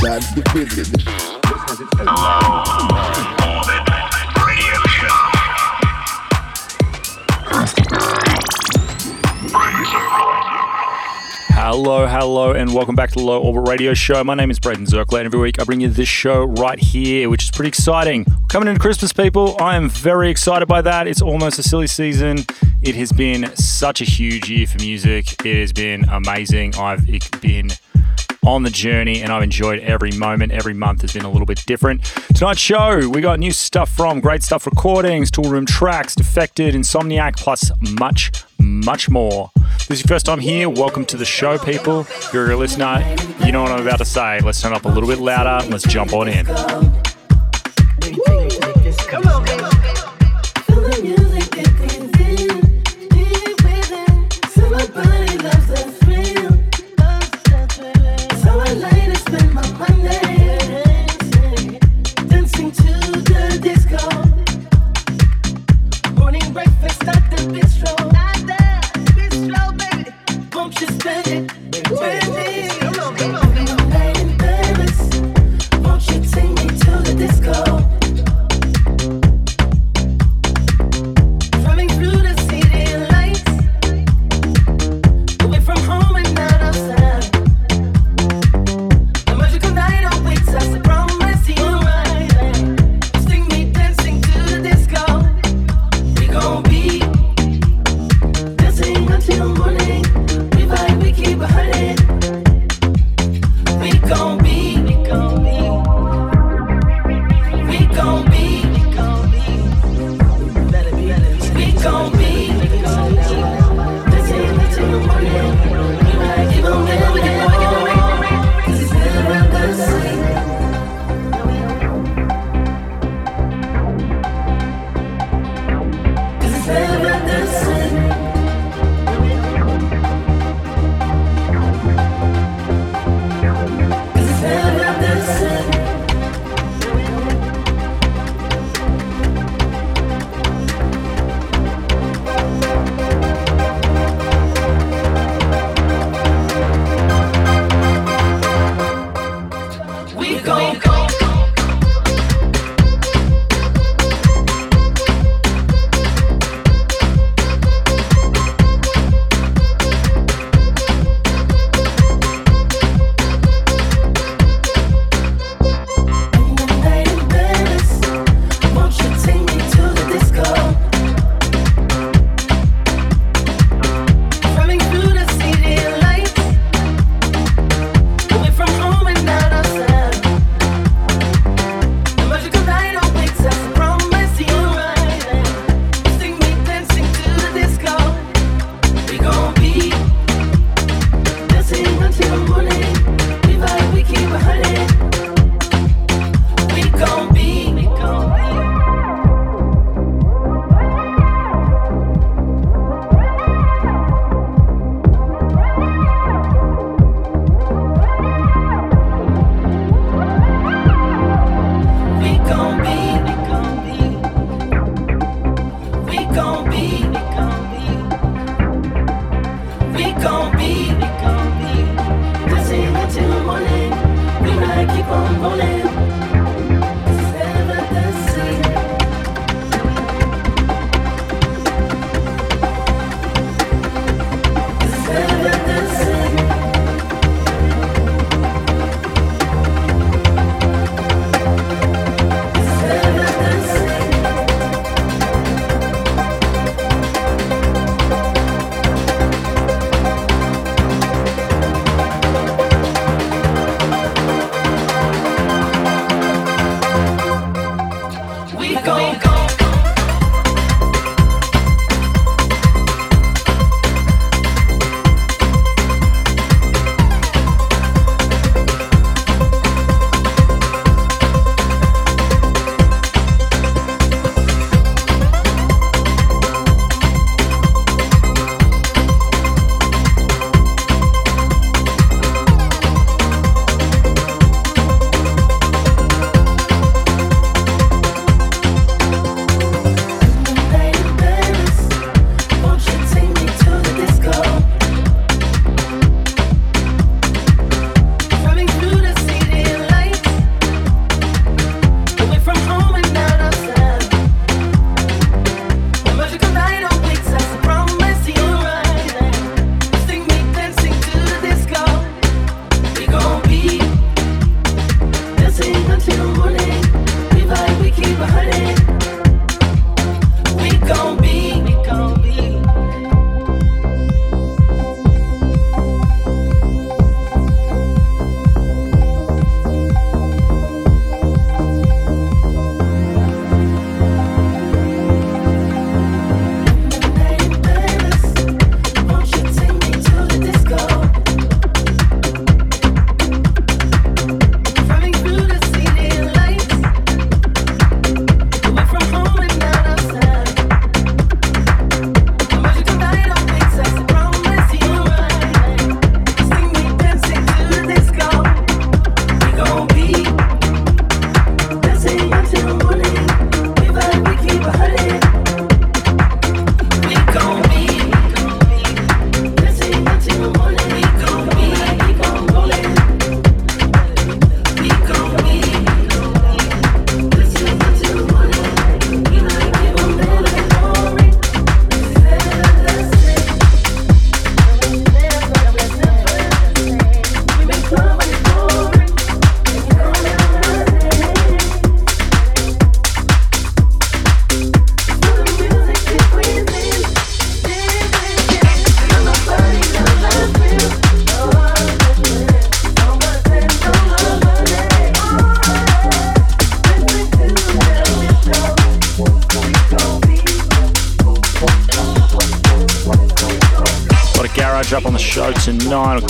That's the business. Hello, hello, and welcome back to the Low Orbit Radio Show. My name is Braydon Zirkler, and every week I bring you this show right here, which is pretty exciting. Coming into Christmas, people, I am very excited by that. It's almost a silly season. It has been such a huge year for music. It has been amazing. I've been on the journey and I've enjoyed every moment. Every month has been a little bit different. Tonight's show, we got new stuff from Great Stuff Recordings, Toolroom Tracks, Defected, Insomniac, plus much, much more. This is your first time here. Welcome to the show, people. If you're a listener, you know what I'm about to say. Let's turn up a little bit louder. And let's jump on in. Come on, garage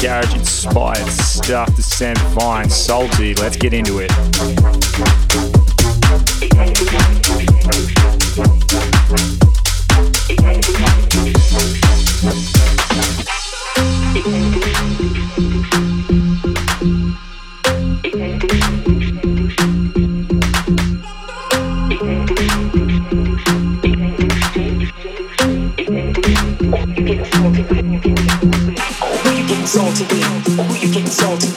garage inspired stuff. The is Fine, salty. Let's get into it. Thank you salty? Who you getting? Who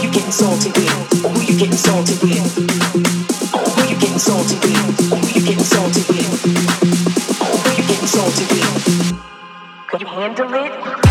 you getting? Who you getting? Who you getting? Who you getting? Can you handle it?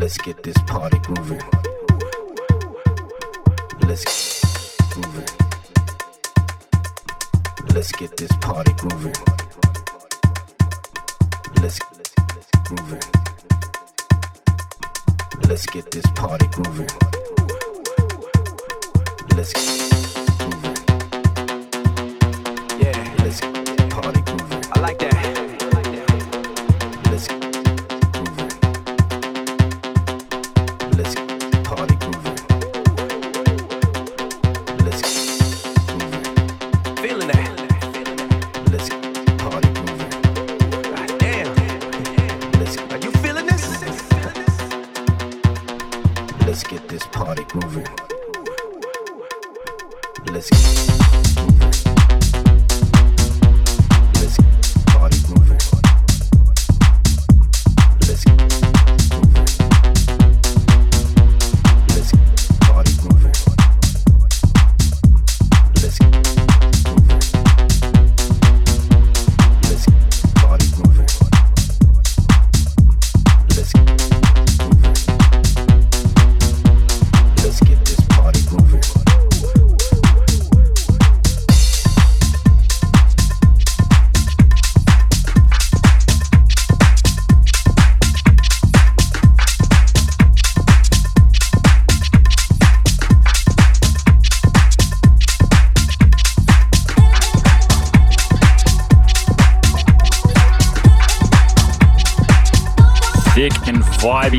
Let's get this party grooving. Let's moving. Let's get this party grooving. Let's grooving. Let's get this party grooving. Let's grooving.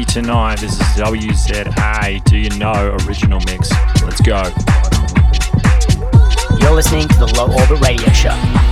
Tonight. This is WZA. Do you know original mix? Let's go. You're listening to the Low Orbit Radio Show.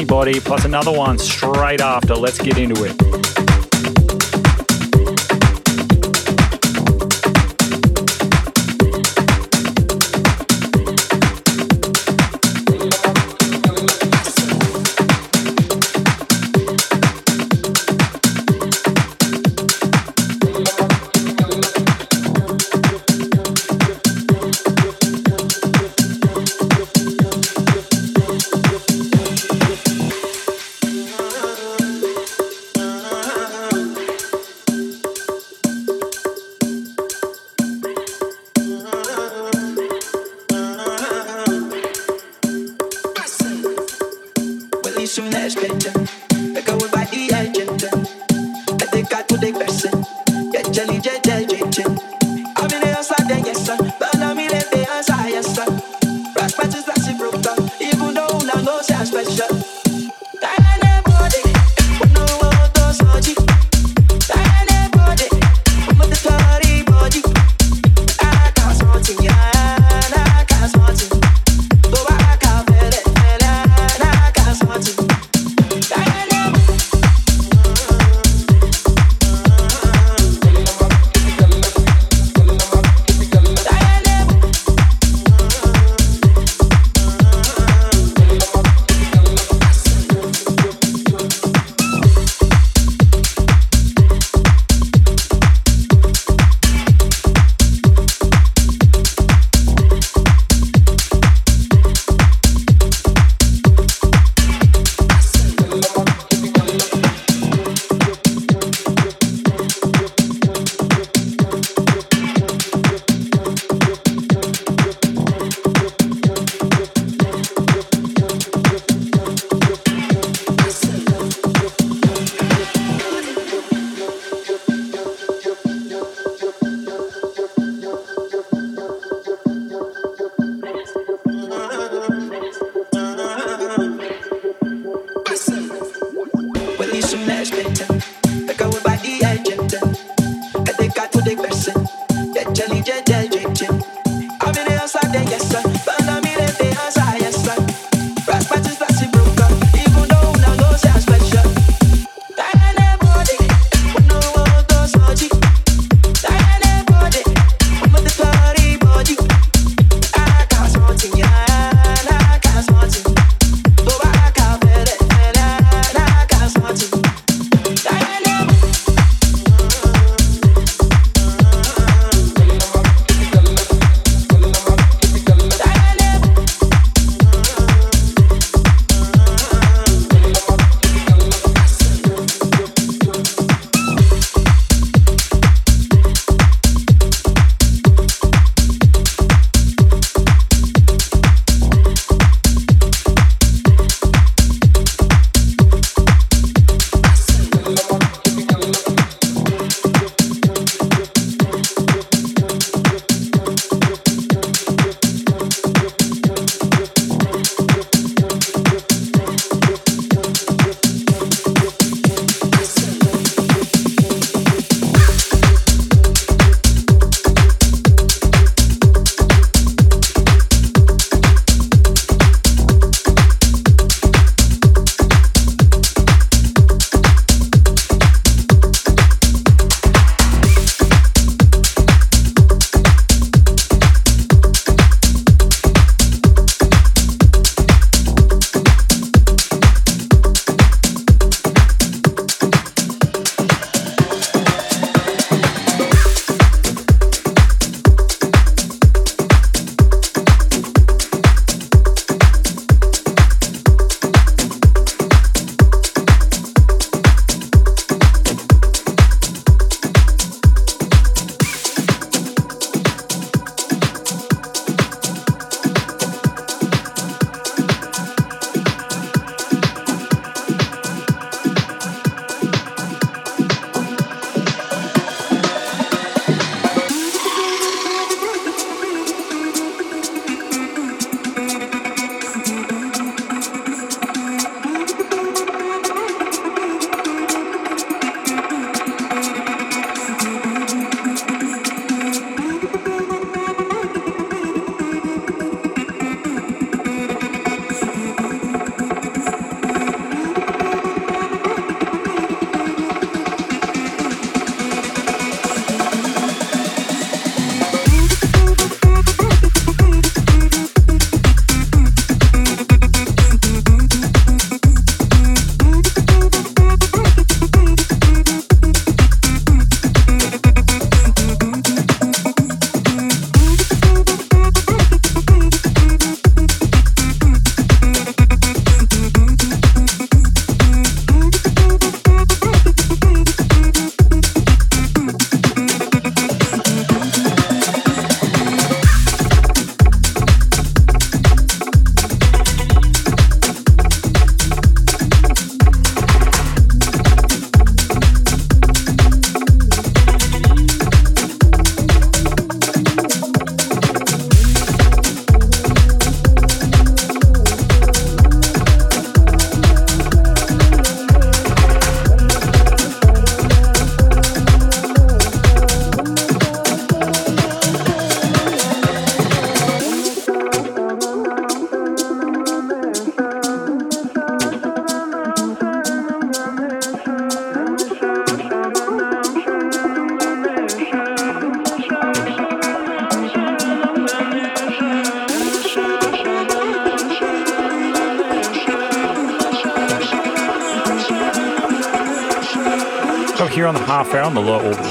Anybody, plus another one straight after. Let's get into it.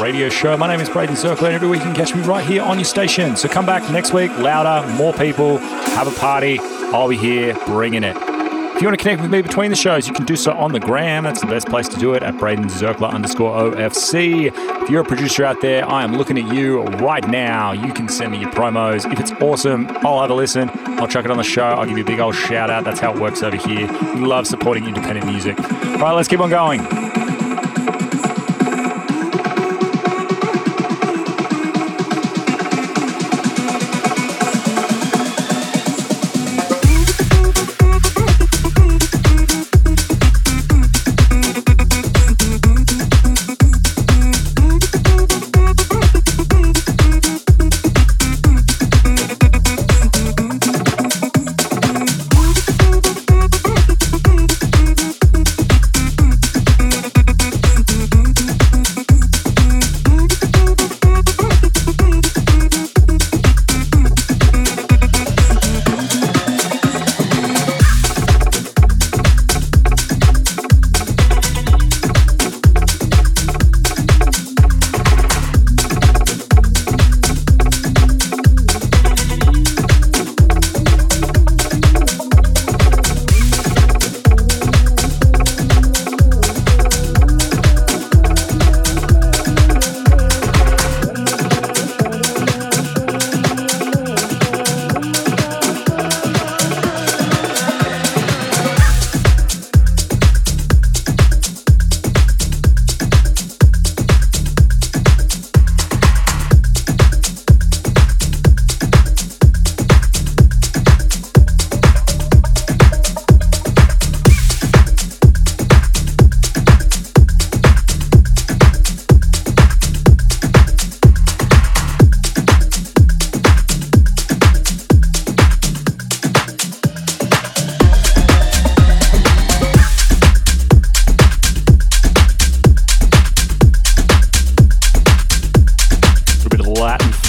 Radio Show. My name is Braydon Zirkler, and every week you can catch me right here on your station. So come back next week, louder, more people, have a party. I'll be here bringing it. If you want to connect with me between the shows, you can do so on the gram. That's the best place to do it at Braydon Zirkler underscore OFC. If you're a producer out there, I am looking at you right now. You can send me your promos. If it's awesome, I'll have a listen. I'll chuck it on the show. I'll give you a big old shout out. That's how it works over here. We love supporting independent music. All right, let's keep on going.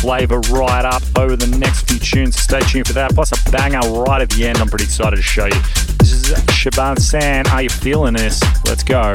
Latin flavour right up over the next few tunes. Stay tuned for that. Plus a banger right at the end. I'm pretty excited to show you. This is Shaban San. Are you feeling this? Let's go.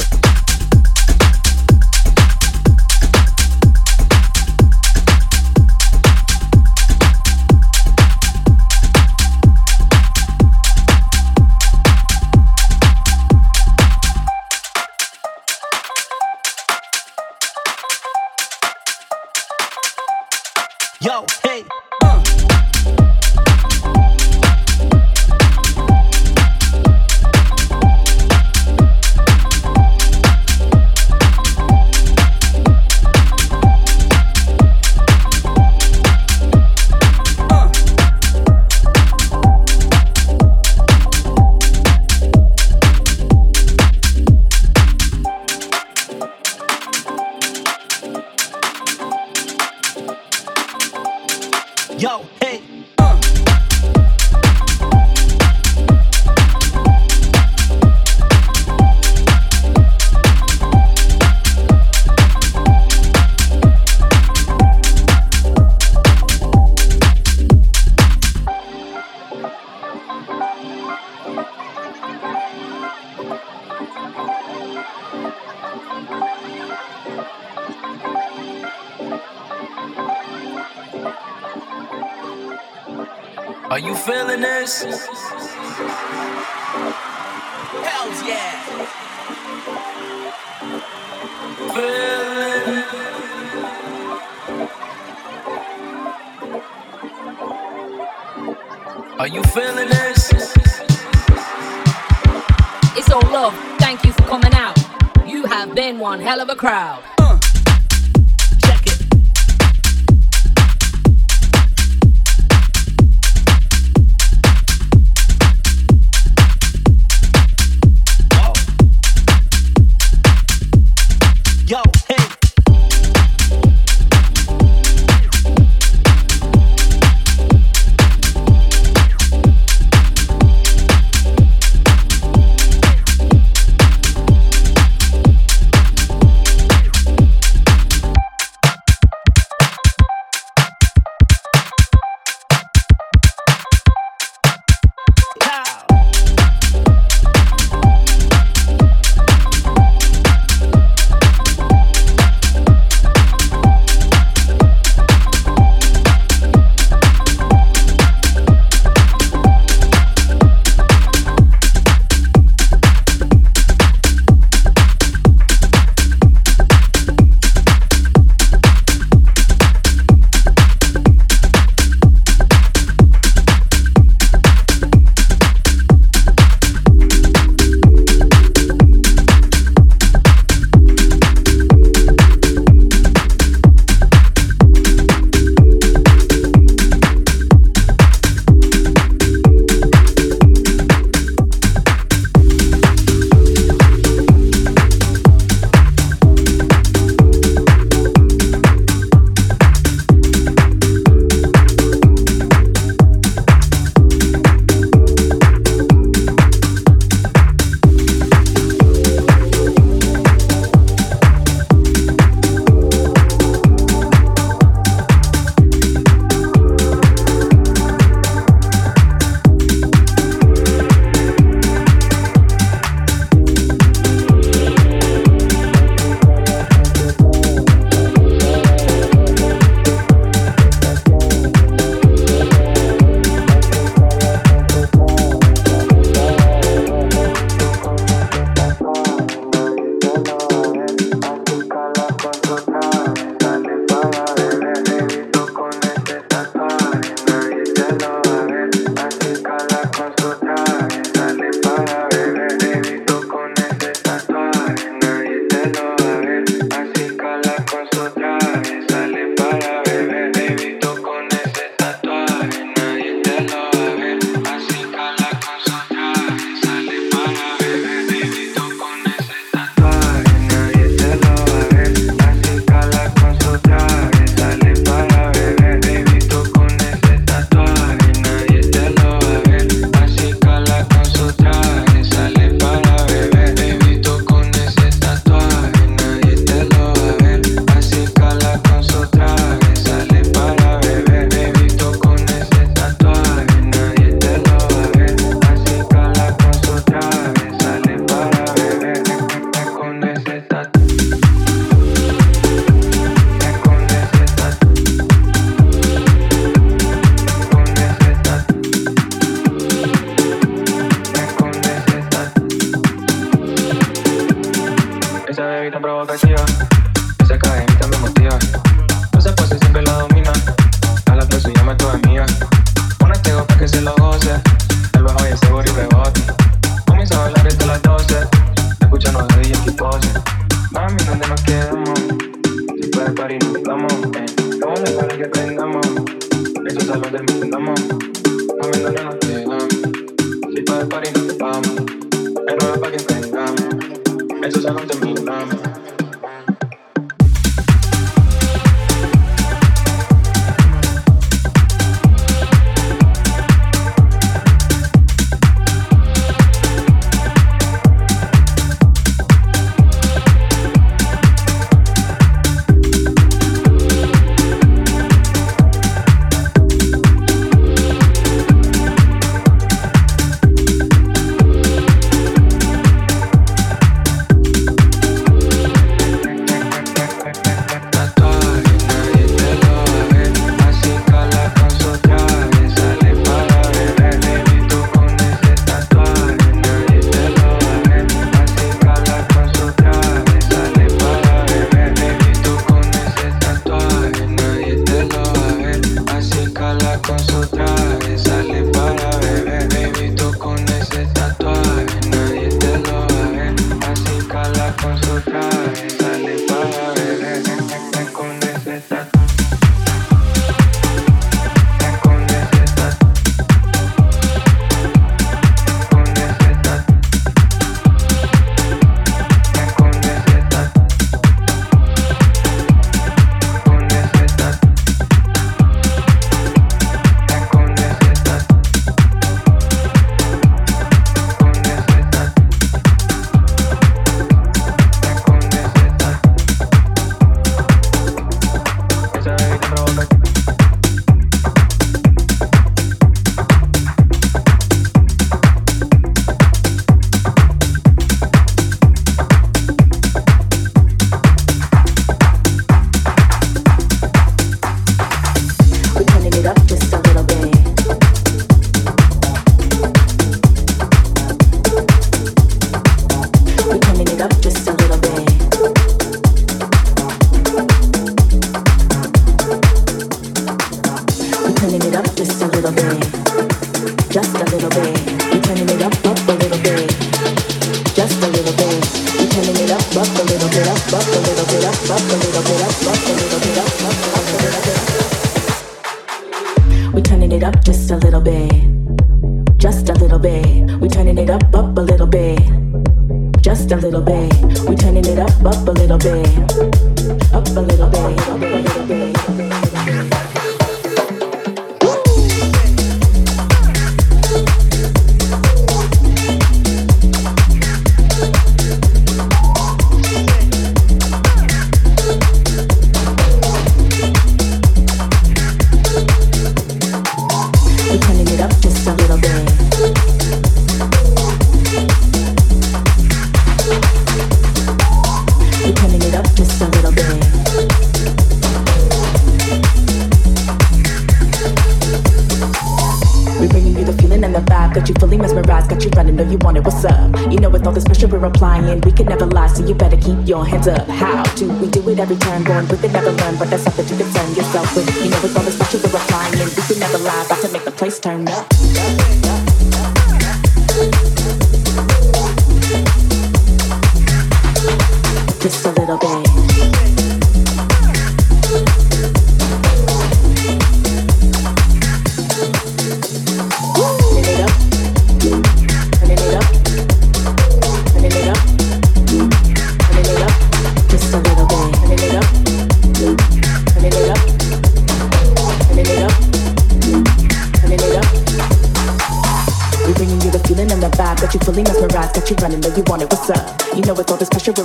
Been one hell of a crowd.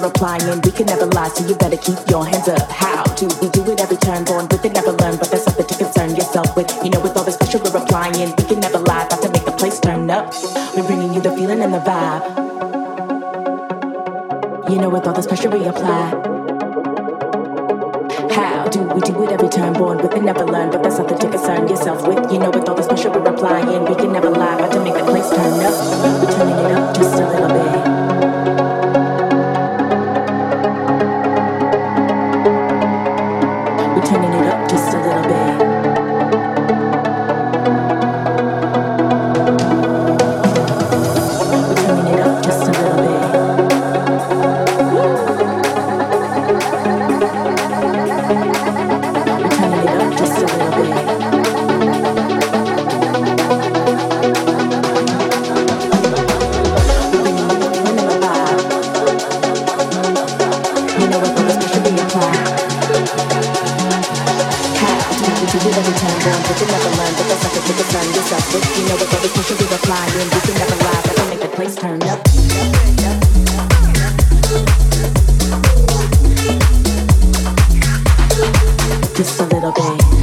applying. We can never lie, so you better keep your hands up. How do we do it every turn? Born with it, never learn, but that's something to concern yourself with. You know, with all this pressure we're applying, we can never lie, about to make the place turn up. We're bringing you the feeling and the vibe. You know, with all this pressure we apply. How do we do it every turn? Born with it, never learn, but that's something to concern yourself with. You know, with all this pressure we're applying, we can never just a little bit.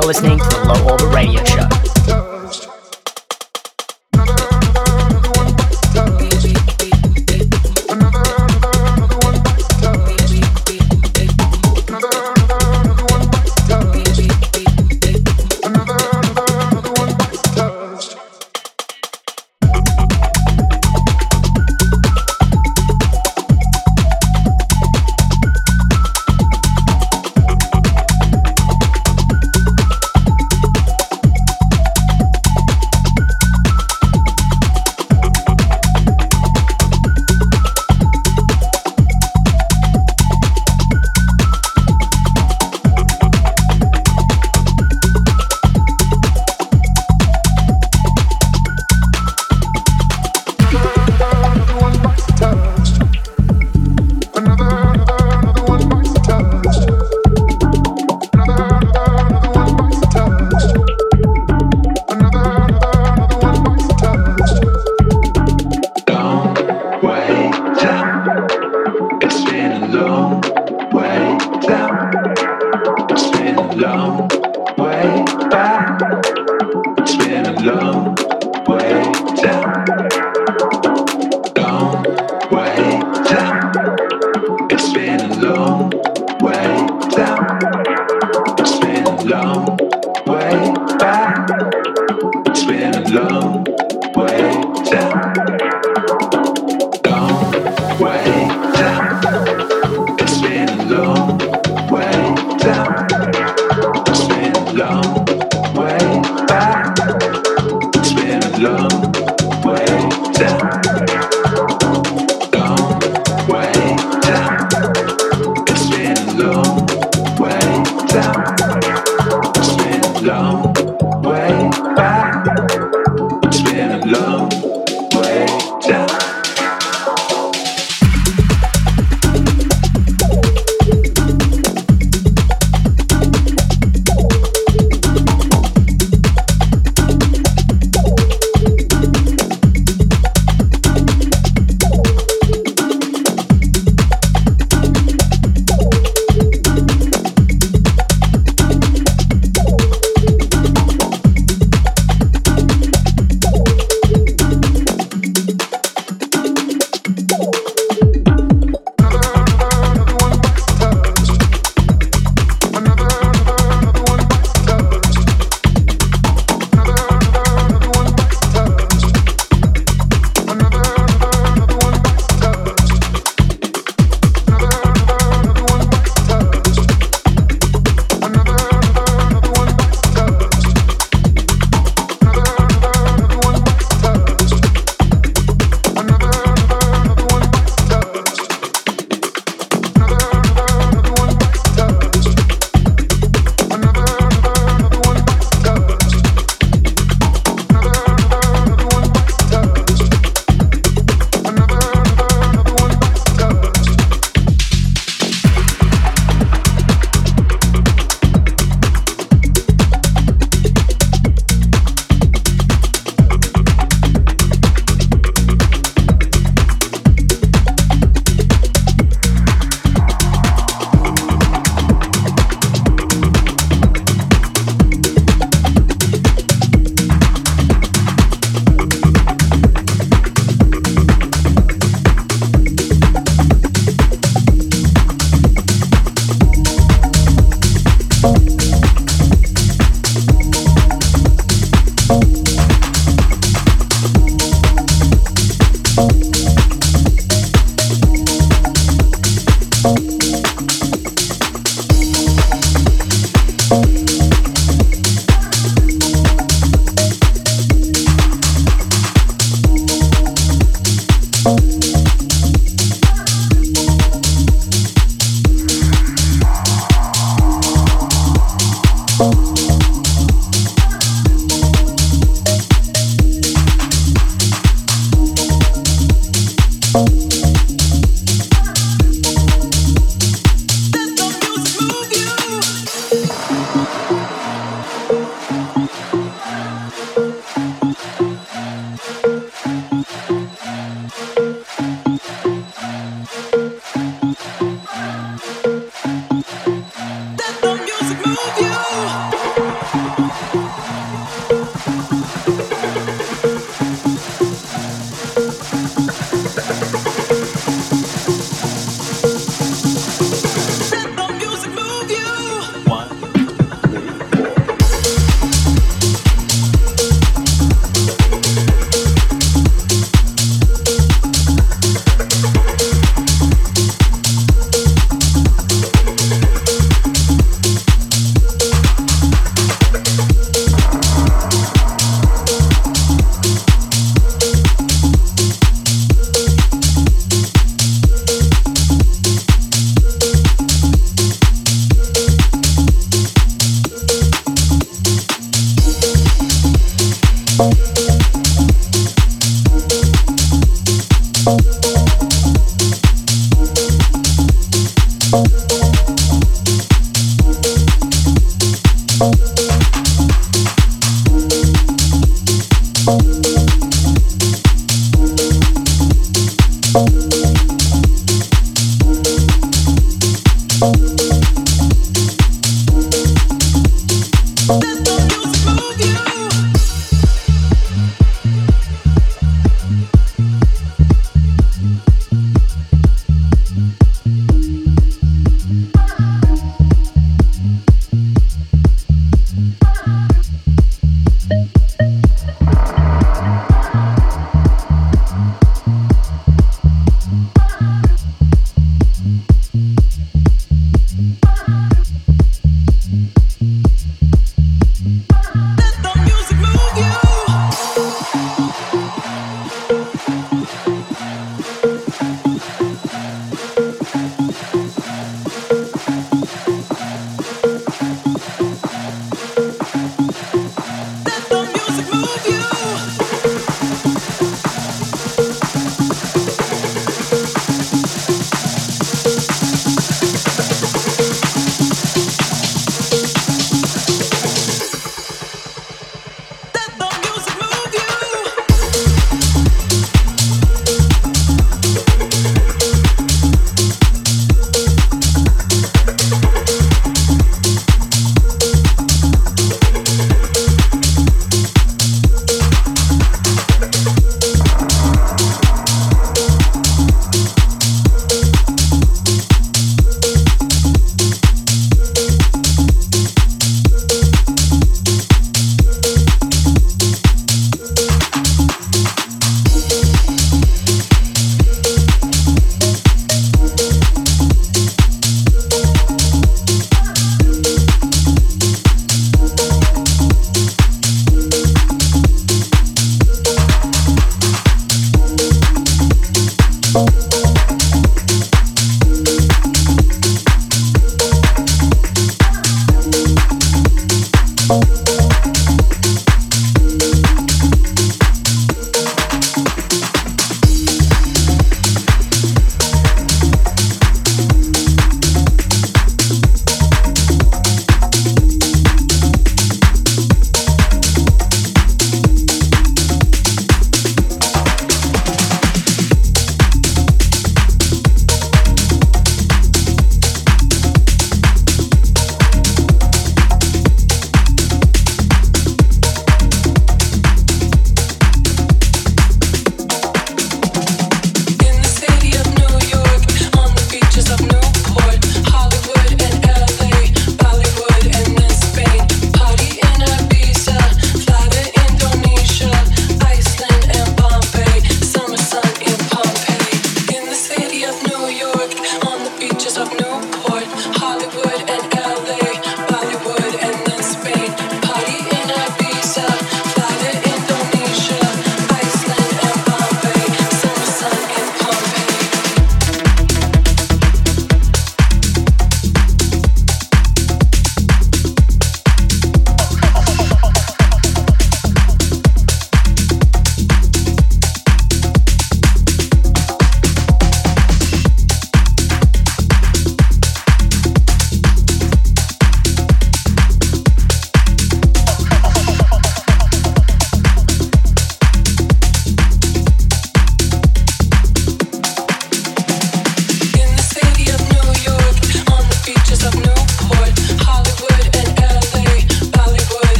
You're listening to the Low Orbit Radio Show.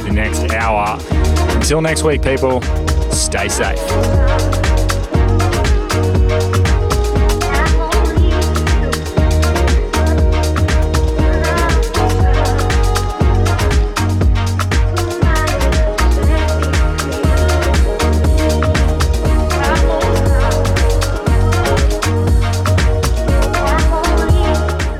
the next hour. Until next week, people, stay safe.